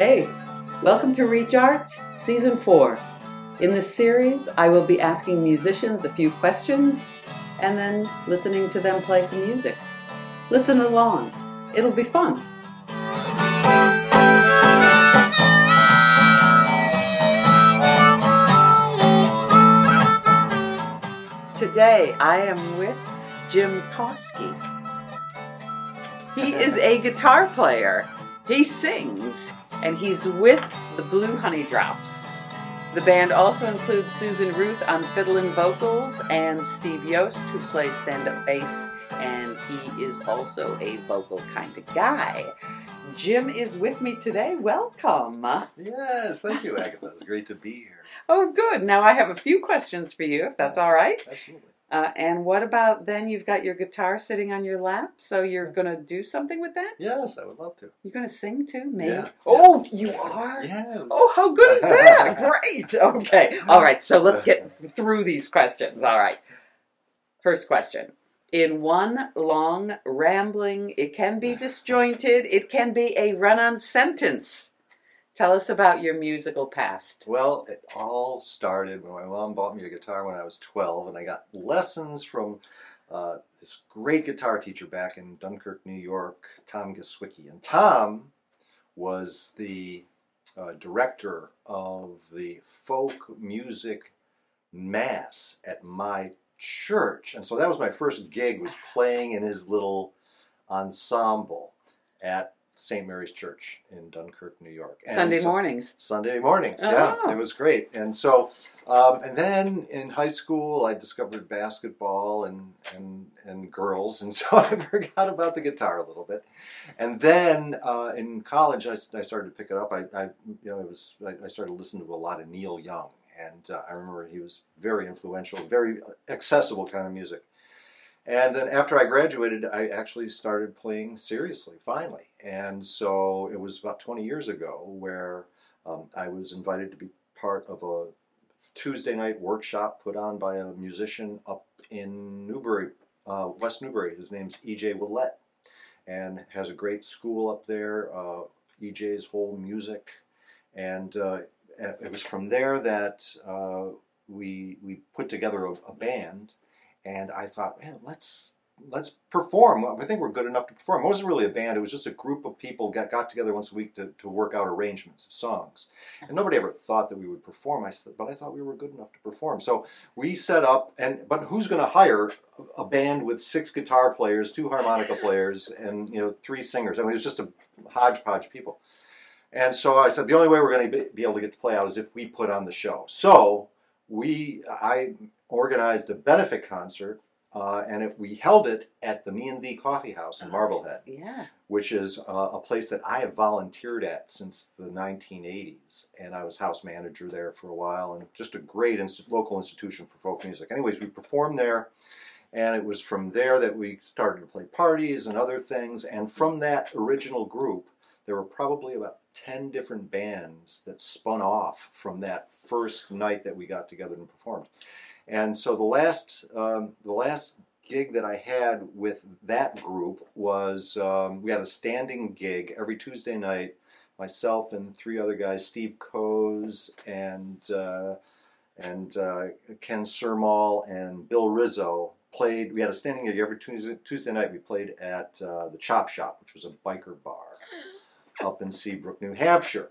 Hey, welcome to Reach Arts, Season 4. In this series, I will be asking musicians a few questions and then listening to them play some music. Listen along, it'll be fun. Today, I am with Jim Koski. He is a guitar player. He sings, and he's with the Blue Honey Drops. The band also includes Susan Ruth on fiddle and vocals, and Steve Yost, who plays stand up bass, and he is also a vocal kind of guy. Jim is with me today. Welcome. Yes, thank you, Agatha. It's great to be here. Oh, good. Now I have a few questions for you, if that's all right. Absolutely. Uh, and what about then? You've got your guitar sitting on your lap, so you're going to do something with that? Yes, I would love to. You're going to sing too, maybe? Yeah. Oh, you are? Yes. Oh, how good is that? Great. Okay. All right. So let's get through these questions. All right. First question. In one long, rambling, it can be disjointed, it can be a run on sentence. Tell us about your musical past. Well, it all started when my mom bought me a guitar when I was 12, and I got lessons from uh, this great guitar teacher back in Dunkirk, New York, Tom Giswicki. And Tom was the uh, director of the folk music mass at my church. And so that was my first gig was playing in his little ensemble at St. Mary's Church in Dunkirk, New York. And Sunday so- mornings. Sunday mornings, yeah, Oh. it was great. And so, um, and then in high school, I discovered basketball and and and girls, and so I forgot about the guitar a little bit. And then uh, in college, I, I started to pick it up. I, I you know, it was I, I started listening to a lot of Neil Young, and uh, I remember he was very influential, very accessible kind of music. And then after I graduated, I actually started playing seriously, finally. And so it was about 20 years ago where um, I was invited to be part of a Tuesday night workshop put on by a musician up in Newbury, uh, West Newbury. His name's E.J. Willett and has a great school up there, uh, EJ's whole music. And uh, it was from there that uh, we, we put together a, a band and I thought, man, let's let's perform. I think we're good enough to perform. It wasn't really a band; it was just a group of people got got together once a week to, to work out arrangements of songs. And nobody ever thought that we would perform. I said, but I thought we were good enough to perform. So we set up, and but who's going to hire a band with six guitar players, two harmonica players, and you know three singers? I mean, it was just a hodgepodge of people. And so I said, the only way we're going to be, able to get to play out is if we put on the show. So we, I organized a benefit concert, uh, and we held it at the Me and Thee Coffee House in Marblehead, Yeah. which is uh, a place that I have volunteered at since the 1980s, and I was house manager there for a while, and just a great inst- local institution for folk music. Anyways, we performed there, and it was from there that we started to play parties and other things, and from that original group, there were probably about 10 different bands that spun off from that first night that we got together and performed. And so the last um, the last gig that I had with that group was um, we had a standing gig every Tuesday night. Myself and three other guys, Steve Coes and uh, and uh, Ken Surmall and Bill Rizzo played. We had a standing gig every Tuesday, Tuesday night. We played at uh, the Chop Shop, which was a biker bar up in Seabrook, New Hampshire.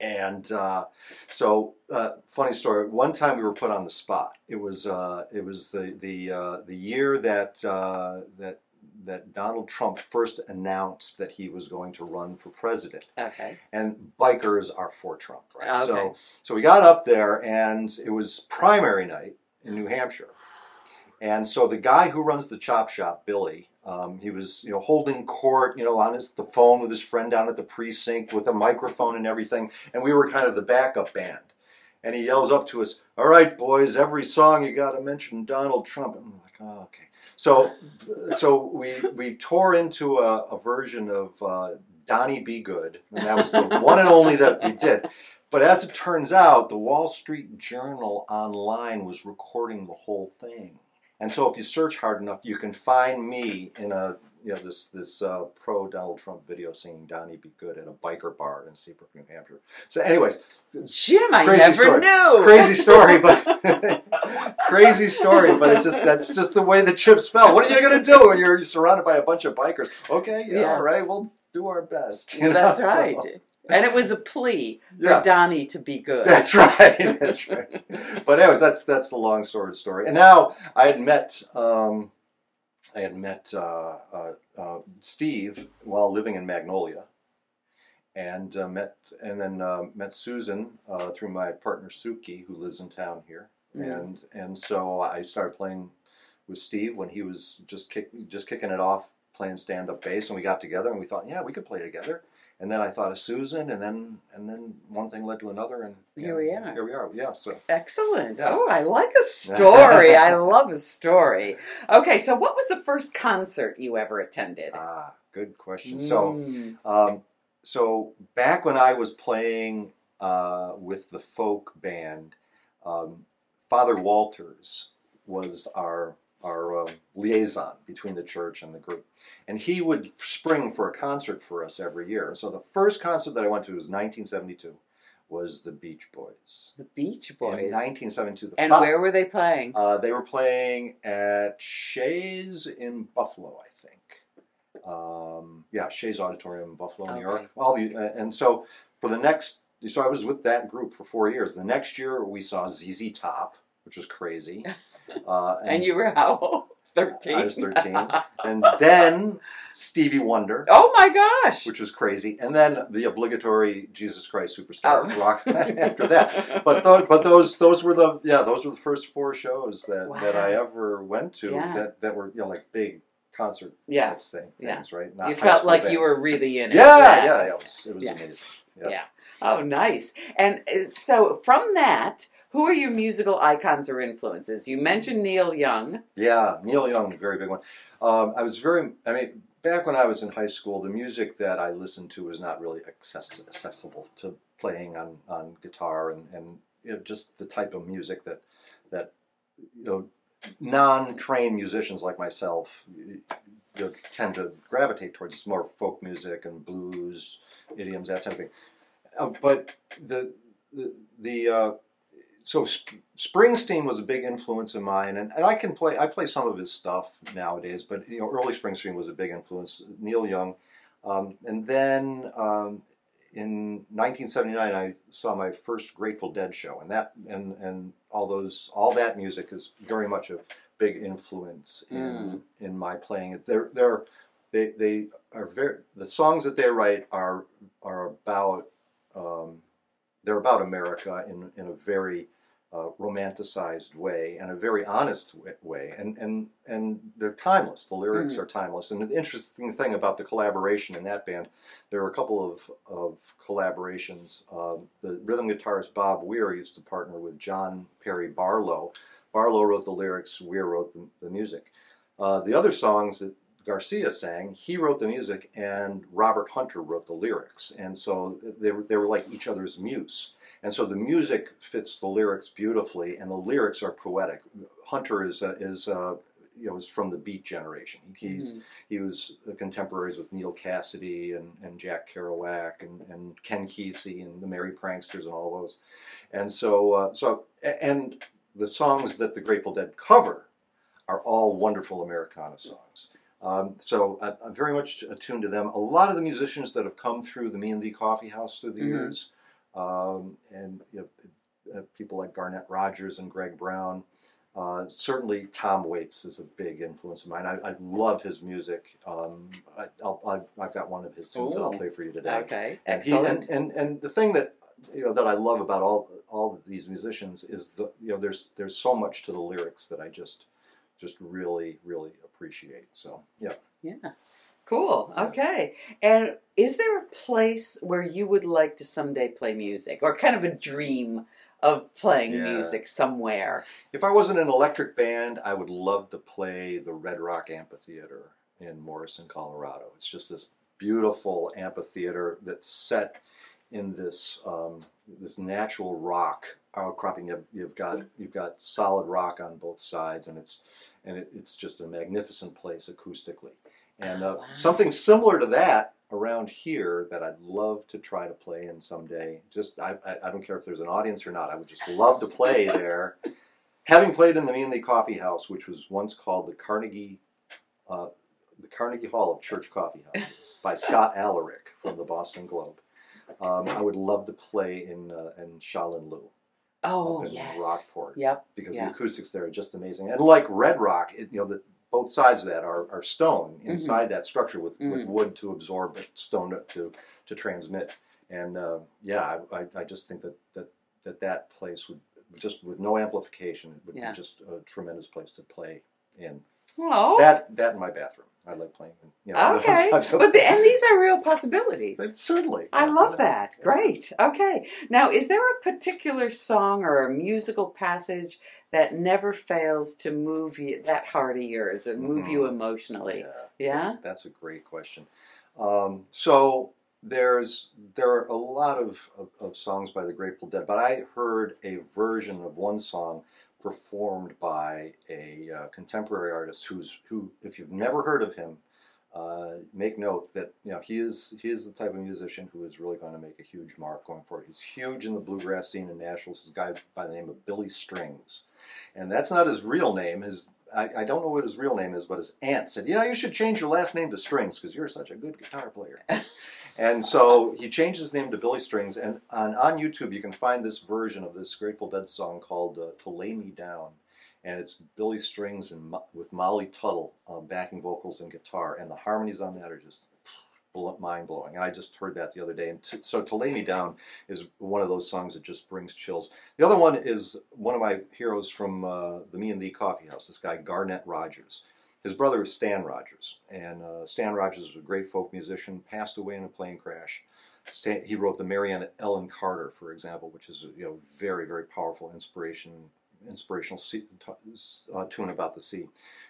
And uh, so, uh, funny story. One time we were put on the spot. It was uh, it was the the uh, the year that uh, that that Donald Trump first announced that he was going to run for president. Okay. And bikers are for Trump, right? Okay. So so we got up there, and it was primary night in New Hampshire. And so the guy who runs the chop shop, Billy, um, he was you know holding court, you know, on his the phone with his friend down at the precinct with a microphone and everything, and we were kind of the backup band. And he yells up to us, "All right, boys, every song you got to mention Donald Trump." And I'm like, "Oh, okay." So, so we we tore into a, a version of uh, Donnie Be Good, and that was the one and only that we did. But as it turns out, the Wall Street Journal online was recording the whole thing. And so if you search hard enough, you can find me in a you know this this uh, pro Donald Trump video singing "Donnie Be Good" at a biker bar in Seabrook, New Hampshire. So, anyways, Jim, I never story. knew. crazy story, but crazy story, but it just that's just the way the chips fell. What are you gonna do when you're surrounded by a bunch of bikers? Okay, yeah, Yeah. all right, we'll do our best. you know, That's so- right. And it was a plea for Yeah. Donnie to be good. That's right. That's right. But anyways, that's that's the long sword story. And now I had met um, I had met uh, uh, uh, Steve while living in Magnolia, and uh, met and then uh, met Susan uh, through my partner Suki, who lives in town here. Mhm. And and so I started playing with Steve when he was just kick, just kicking it off, playing stand up bass, and we got together and we thought, yeah, we could play together. And then I thought of Susan, and then and then one thing led to another, and Here we are. Here we are. Yeah. So Excellent. Yeah. Oh, I like a story. I love a story. Okay, so what was the first concert you ever attended? ah, good question. So Mm. um, so back when I was playing uh, with the folk band, um, Father Walters was our our um, liaison between the church and the group, and he would spring for a concert for us every year. So the first concert that I went to was 1972, was the Beach Boys. the Beach In Boys. 1972, the and fa- where were they playing? Uh, they were playing at Shea's in Buffalo, I think. Um, yeah, Shea's Auditorium in Buffalo, New York. Okay. All the uh, and so for the next, so I was with that group for four years. The next year we saw ZZ Top, which was crazy. Uh, and you were how old? 13? I was 13. and then Stevie Wonder, oh my gosh. which was crazy, and then the obligatory Jesus Christ Superstar Oh. rock after that. But those, but those those were the yeah those were the first four shows that, that I ever went to Yeah. that, that were you know like big concert Yeah. type thing, Yeah. things right. Not you felt like bands. you were really in it. yeah yeah yeah it was, it was Yeah. amazing yeah. Yeah. Oh, nice. And uh, so from that, who are your musical icons or influences? You mentioned Neil Young. Yeah, Neil Young, very big one. Um, I was very, I mean, back when I was in high school, the music that I listened to was not really access- accessible to playing on, on guitar and, and you know, just the type of music that, that you know, non-trained musicians like myself you know, tend to gravitate towards. It's more folk music and blues, idioms, that type of thing. Uh, but the, the, the uh, so Sp- Springsteen was a big influence of mine, and, and I can play. I play some of his stuff nowadays, but you know, early Springsteen was a big influence. Neil Young, um, and then um, in 1979, I saw my first Grateful Dead show, and that and and all those all that music is very much a big influence in in my playing. It's they're they're they they are very the songs that they write are are about um, they're about America in in a very uh, romanticized way and a very honest way, and and and they're timeless. The lyrics Mhm. are timeless. And the interesting thing about the collaboration in that band, there were a couple of of collaborations. Um, the rhythm guitarist Bob Weir used to partner with John Perry Barlow. Barlow wrote the lyrics. Weir wrote the, the music. Uh, the other songs that Garcia sang, he wrote the music, and Robert Hunter wrote the lyrics, and so they were, they were like each other's muse. And so the music fits the lyrics beautifully, and the lyrics are poetic. Hunter is uh, is uh, you know is from the Beat generation. He's Mhm. he was contemporaries with Neal Cassady and, and Jack Kerouac and, and Ken Kesey and the Merry Pranksters and all those. And so uh, so and the songs that the Grateful Dead cover are all wonderful Americana songs. Um, so I, I'm very much attuned to them. A lot of the musicians that have come through the Me and Thee Coffee House through the Mhm. years, um, and you know, uh, people like Garnet Rogers and Greg Brown. Uh, certainly, Tom Waits is a big influence of mine. I, I love his music. Um, I, I'll, I've, I've got one of his tunes that I'll play for you today. Okay, And, he, excellent. and, and and the thing that you know that I love about all all of these musicians is the you know there's there's so much to the lyrics that I just just really really appreciate. So yeah. yeah. Cool. Okay. And is there a place where you would like to someday play music or kind of a dream of playing Yeah. music somewhere? If I wasn't an electric band, I would love to play the Red Rock Amphitheater in Morrison, Colorado. It's just this beautiful amphitheater that's set in this um, this natural rock outcropping. You've, you've got you've got solid rock on both sides, and it's and it, it's just a magnificent place acoustically. And uh, Oh, wow. something similar to that around here that I'd love to try to play in someday. Just I, I, I don't care if there's an audience or not. I would just love to play there. Having played in the Me and Thee Coffee House, which was once called the Carnegie, uh, the Carnegie Hall of Church Coffee Houses by Scott Alarik from the Boston Globe, um, I would love to play in uh, in Shalin Liu Oh yes. Rockport Yep. because the acoustics there are just amazing. And like Red Rock, it, you know, the, both sides of that are, are stone Mm-hmm. inside that structure with, with Mhm. wood to absorb it, stone to to, to transmit. And uh, yeah, I, I, I just think that, that that that place would just with no amplification it would Yeah. be just a tremendous place to play in. Oh. That that in my bathroom. I like playing. In, you know, okay. But the, and these are real possibilities. But certainly. I love that. Great. Okay. Now, is there a particular song or a musical passage that never fails to move you that heart of yours and move you Mhm. emotionally? Yeah. Yeah. That's a great question. Um, so there's there are a lot of, of, of songs by the Grateful Dead, but I heard a version of one song performed by a uh, contemporary artist who's who, if you've never heard of him, uh, make note that you know he is he is the type of musician who is really going to make a huge mark going forward. He's huge in the bluegrass scene in Nashville. This guy by the name of Billy Strings, and that's not his real name. His I, I don't know what his real name is, but his aunt said, "Yeah, you should change your last name to Strings because you're such a good guitar player." and so he changed his name to Billy Strings, and on on YouTube you can find this version of this Grateful Dead song called uh, "To Lay Me Down." And it's Billy Strings and Mo- with Molly Tuttle uh, backing vocals and guitar, and the harmonies on that are just mind blowing. And I just heard that the other day. And t- so "To Lay Me Down" is one of those songs that just brings chills. The other one is one of my heroes from uh, the Me and Thee Coffee House. This guy Garnet Rogers. His brother is Stan Rogers, and uh, Stan Rogers was a great folk musician. Passed away in a plane crash. Stan, he wrote the Mary Ellen Carter, for example, which is you know very very powerful inspiration inspirational sea, uh, tune about the sea.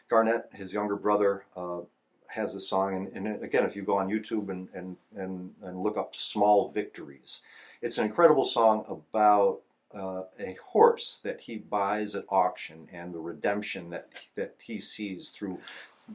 Garnet, his younger brother, uh, has a song, and, and again, if you go on YouTube and, and, and, and look up Small Victories, it's an incredible song about uh, a horse that he buys at auction and the redemption that, that he sees through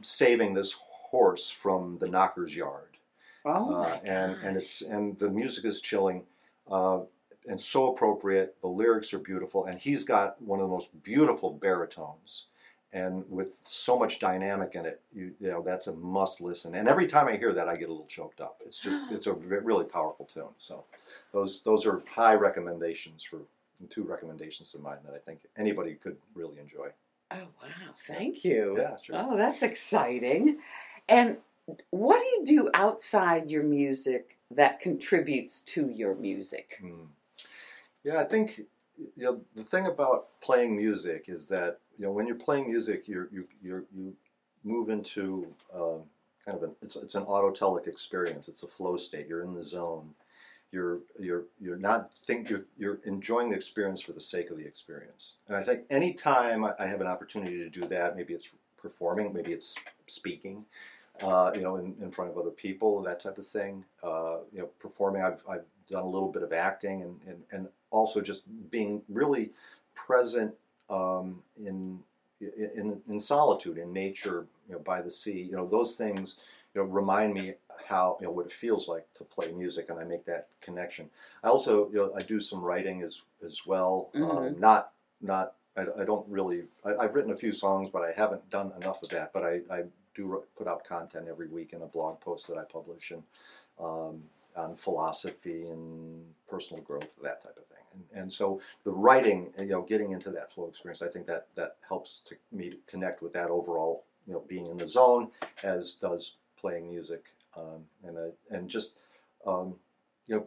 saving this horse from the knocker's yard. Oh Uh, and, and gosh. it's and the music is chilling. Uh, and so appropriate. The lyrics are beautiful, and he's got one of the most beautiful baritones, and with so much dynamic in it. You, you know, that's a must listen. And every time I hear that, I get a little choked up. It's just, it's a really powerful tune. So, those those are high recommendations for two recommendations of mine that I think anybody could really enjoy. Oh wow! Thank you. Yeah, sure. Oh, that's exciting. And what do you do outside your music that contributes to your music? Hmm. Yeah, I think you know the thing about playing music is that you know when you're playing music, you you you move into um, kind of an it's it's an autotelic experience. It's a flow state. You're in the zone. You're you're you're not think you're you're enjoying the experience for the sake of the experience. And I think anytime I I have an opportunity to do that, maybe it's performing, maybe it's speaking, uh, you know, in, in front of other people, that type of thing. Uh, you know, performing. I've, I've done a little bit of acting and, and, and also just being really present um, in, in in solitude, in nature, you know, by the sea. You know, those things, you know, remind me how you know what it feels like to play music, and I make that connection. I also, you know, I do some writing as as well. Um, Mhm. not not. I, I don't really. I, I've written a few songs, but I haven't done enough of that. But I, I do put out content every week in a blog post that I publish and um, on philosophy and personal growth, that type of thing. And, and so the writing, you know, getting into that flow experience, I think that that helps to me to connect with that overall, you know, being in the zone, as does playing music, um, and and just um, you know,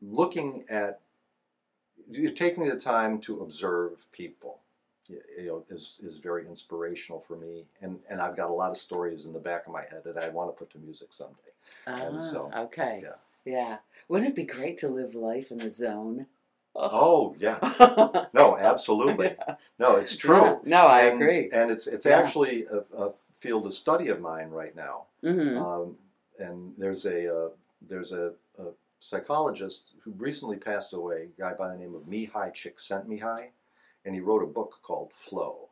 looking at you're taking the time to observe people you know is is very inspirational for me and and I've got a lot of stories in the back of my head that I want to put to music someday And Ah, so, okay. yeah. Yeah. Wouldn't it be great to live life in the zone? oh yeah no absolutely no it's true No, I and, agree. and it's it's Yeah. actually a, a field of study of mine right now Mm-hmm. um, and there's a uh, there's a, a psychologist who recently passed away, a guy by the name of Mihaly Csikszentmihalyi, and he wrote a book called Flow.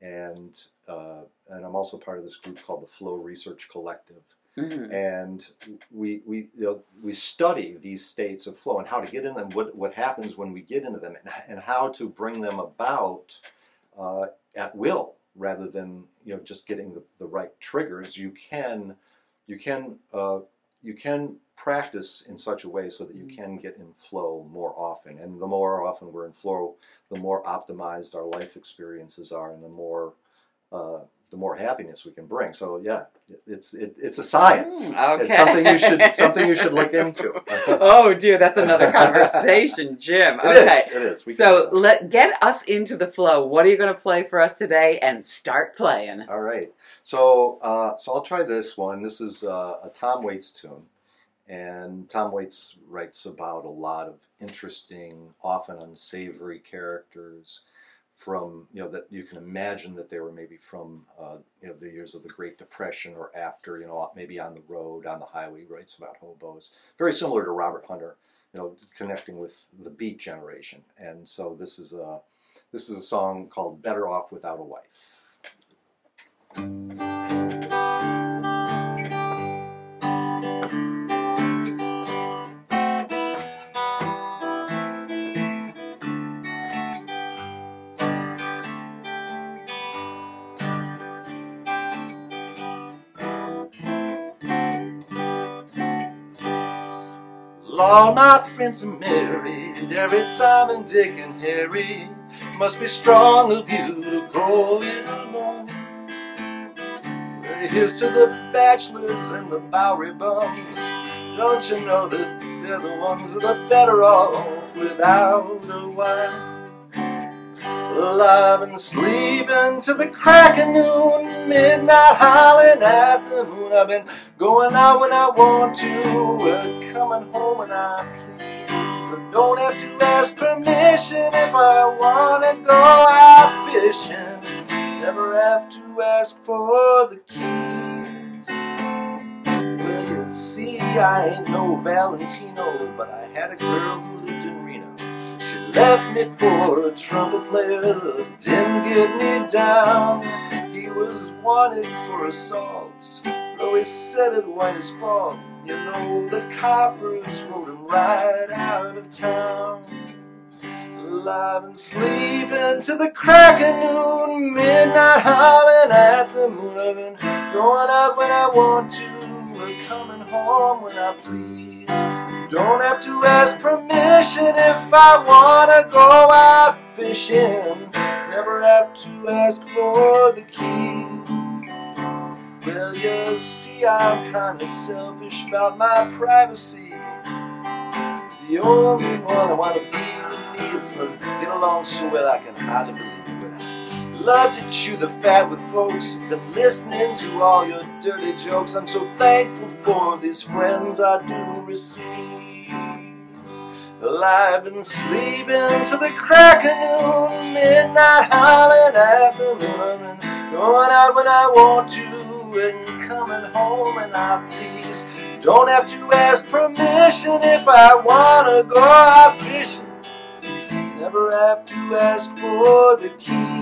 And uh, and I'm also part of this group called the Flow Research Collective. Mhm. And we we you know, we study these states of flow and how to get in them, what what happens when we get into them, and, and how to bring them about uh, at will rather than you know just getting the, the right triggers. You can you can uh, you can practice in such a way so that you Mm. can get in flow more often. And the more often we're in flow, the more optimized our life experiences are, and the more uh, the more happiness we can bring. So yeah, it's it, it's a science. Mm, It's okay. something you should something you should look into. oh dear, that's another conversation, Jim. It is, Okay. It is. We So let get us into the flow. What are you going to play for us today? And start playing. All right. So uh, so I'll try this one. This is uh, a Tom Waits tune, and Tom Waits writes about a lot of interesting, often unsavory characters from you know that you can imagine that they were maybe from uh, you know the years of the Great Depression or after you know maybe on the road on the highway. Writes about hobos, very similar to Robert Hunter. You know, connecting with the Beat generation, and so this is a this is a song called "Better Off Without a Wife." All my friends are married, every time and Dick and Harry. Must be strong of you to go it alone. Here's to the bachelors and the Bowery bums. Don't you know that they're the ones that are better off without a wife? Well, I've been sleeping till the crack of noon, midnight howling at the moon. I've been going out when I want to, coming home when I please. I don't have to ask permission if I want to go out fishing. Never have to ask for the keys. Well, you see, I ain't no Valentino, but I had a girl who lived in Reno. She left me for a trumpet player that didn't get me down. He was wanted for assault, though he said it wasn't his fault. You know, the coppers rode him right out of town. Well, I've sleeping till the crack of noon, midnight howling at the moon. I've been going out when I want to, and coming home when I please. Don't have to ask permission if I wanna go out fishing. Never have to ask for the keys. Well, you I'm kinda selfish about my privacy. The only one I wanna be with me is someone to get along so well I can hardly believe it. Love to chew the fat with folks and listening to all your dirty jokes. I'm so thankful for these friends I do receive. Well, I've been sleeping till the crack of noon, midnight howling at the moon, going out when I want to, and home and I please. Don't have to ask permission if I wanna go out fishing. Never have to ask for the keys.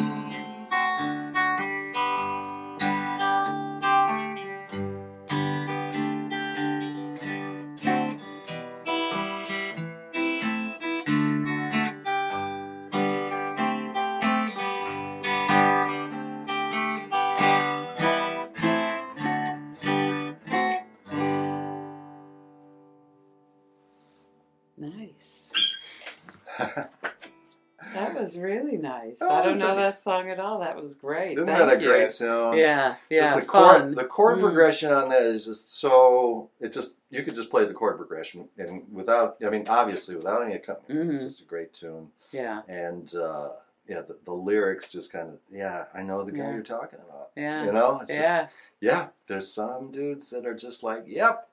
Nice. Oh, I don't know that song at all. That was great. Isn't Thank that a you. great tune? Yeah, yeah, It's the fun. chord, the chord Mm. progression on that is just so. It just you could just play the chord progression and without. I mean, obviously without any accompaniment, it's Mhm. just a great tune. Yeah, And uh, yeah, the, the lyrics just kind of yeah. I know the guy Yeah. you're talking about. yeah, You know, it's just yeah. yeah. There's some dudes that are just like, yep.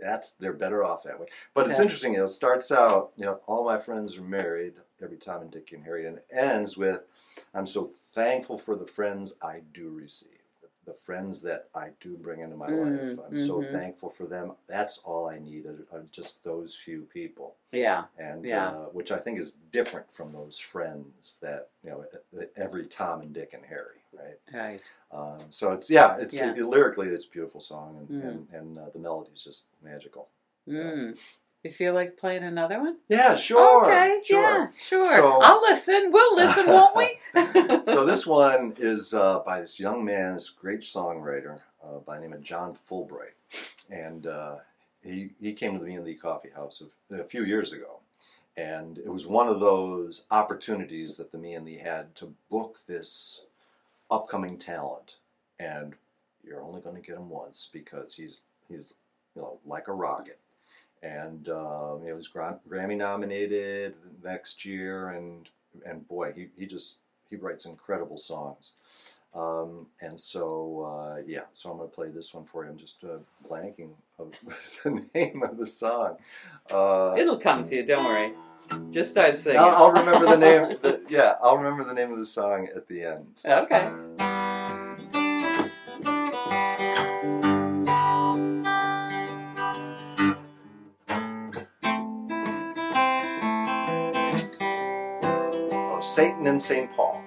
That's they're better off that way. But it's interesting. You know, it starts out. You know, all my friends are married. Every Tom and Dick and Harry, and it ends with, "I'm so thankful for the friends I do receive." the friends that I do bring into my Mm, life. I'm so mhm. thankful for them. That's all I need are, are just those few people, Yeah. and Yeah. uh, which I think is different from those friends that you know every Tom and Dick and Harry, right? Right. Um, so it's yeah, it's Yeah. It, lyrically it's a beautiful song, and Mm. and, and uh, the melody is just magical. Mm. You feel like playing another one? Yeah, sure. Okay. sure. Yeah. Sure. So- I'll listen. We'll listen, won't we? so this one is uh, by this young man, this great songwriter uh, by the name of John Fullbright, and uh, he he came to the Me and Thee Coffee House a, a few years ago, and it was one of those opportunities that the Me and Thee had to book this upcoming talent, and you're only going to get him once because he's he's you know like a rocket. And um, it was Grammy nominated next year, and and boy, he, he just he writes incredible songs. Um, and so, uh, yeah, so I'm going to play this one for you. I'm just uh, blanking of the name of the song. Uh, It'll come to you. Don't worry. Just start singing. I'll, I'll remember the name. The, yeah, I'll remember the name of the song at the end. okay. Oh, Satan and St. Paul.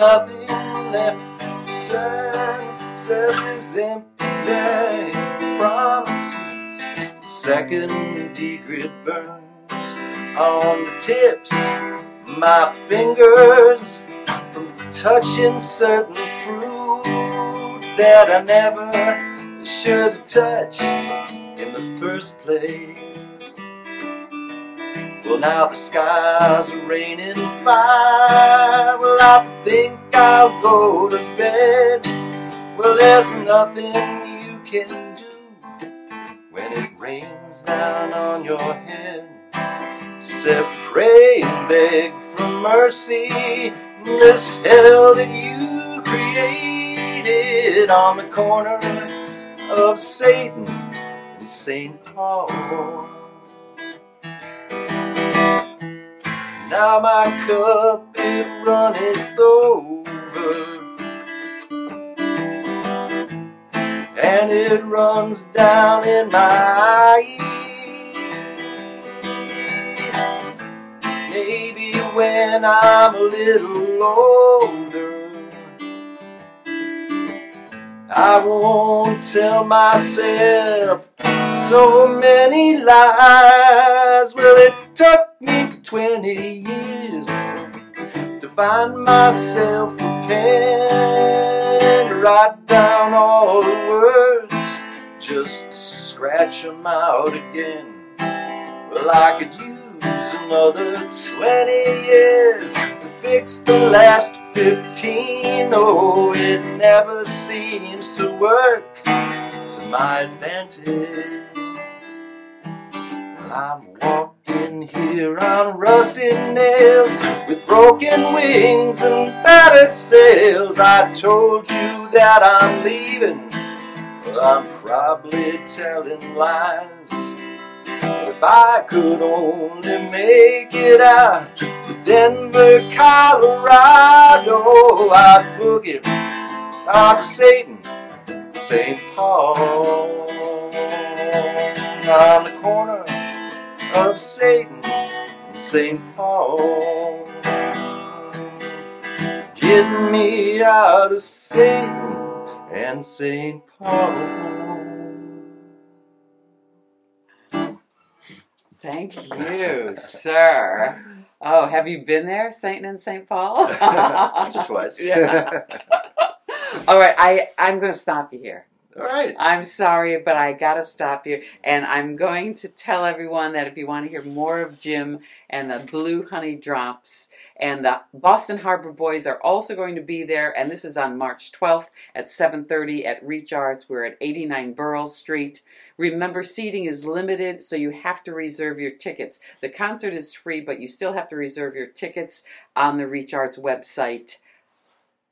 Nothing left to turn, empty promises. Second degree burns on the tips of my fingers from touching certain fruit that I never should have touched in the first place. Well, now the skies are raining fire. Well, I think I'll go to bed. Well, there's nothing you can do when it rains down on your head. Except pray and beg for mercy. This hell that you created on the corner of Satan and St. Paul. Now my cup it runneth over, and it runs down in my eyes. Maybe when I'm a little older, I won't tell myself so many lies. Well, it took 20 years to find myself a pen write down all the words, just to scratch them out again. Well, I could use another 20 years to fix the last 15. Oh, it never seems to work to my advantage. Well, I'm walking here on rusty nails with broken wings and battered sails. I told you that I'm leaving, but I'm probably telling lies. If I could only make it out to Denver, Colorado, I'd boogie out to Satan, St. Paul, on the corner of Satan and St. Paul. Get me out of Satan and St. Paul. Thank you, sir. Oh, have you been there, Satan and St. Paul? Once or twice. All right, I, I'm going to stop you here. All right. I'm sorry, but I gotta stop you. And I'm going to tell everyone that if you want to hear more of Jim and the Blue Honey Drops, and the Boston Harbor Boys are also going to be there, and this is on March 12th at 7:30 at Reach Arts. We're at 89 Burrell Street. Remember, seating is limited, so you have to reserve your tickets. The concert is free, but you still have to reserve your tickets on the Reach Arts website.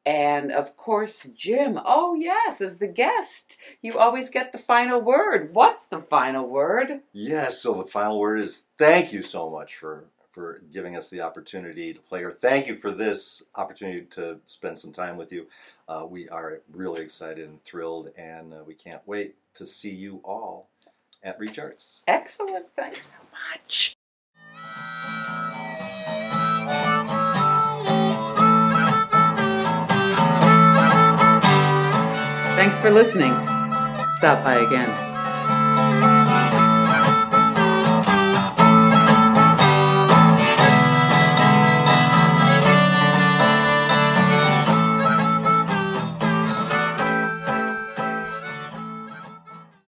And of course, Jim. Oh, yes, as the guest, you always get the final word. What's the final word? Yes, so the final word is thank you so much for for giving us the opportunity to play, or thank you for this opportunity to spend some time with you. Uh, we are really excited and thrilled, and uh, we can't wait to see you all at Reach Arts. Excellent. Thanks so much. Thanks for listening. Stop by again.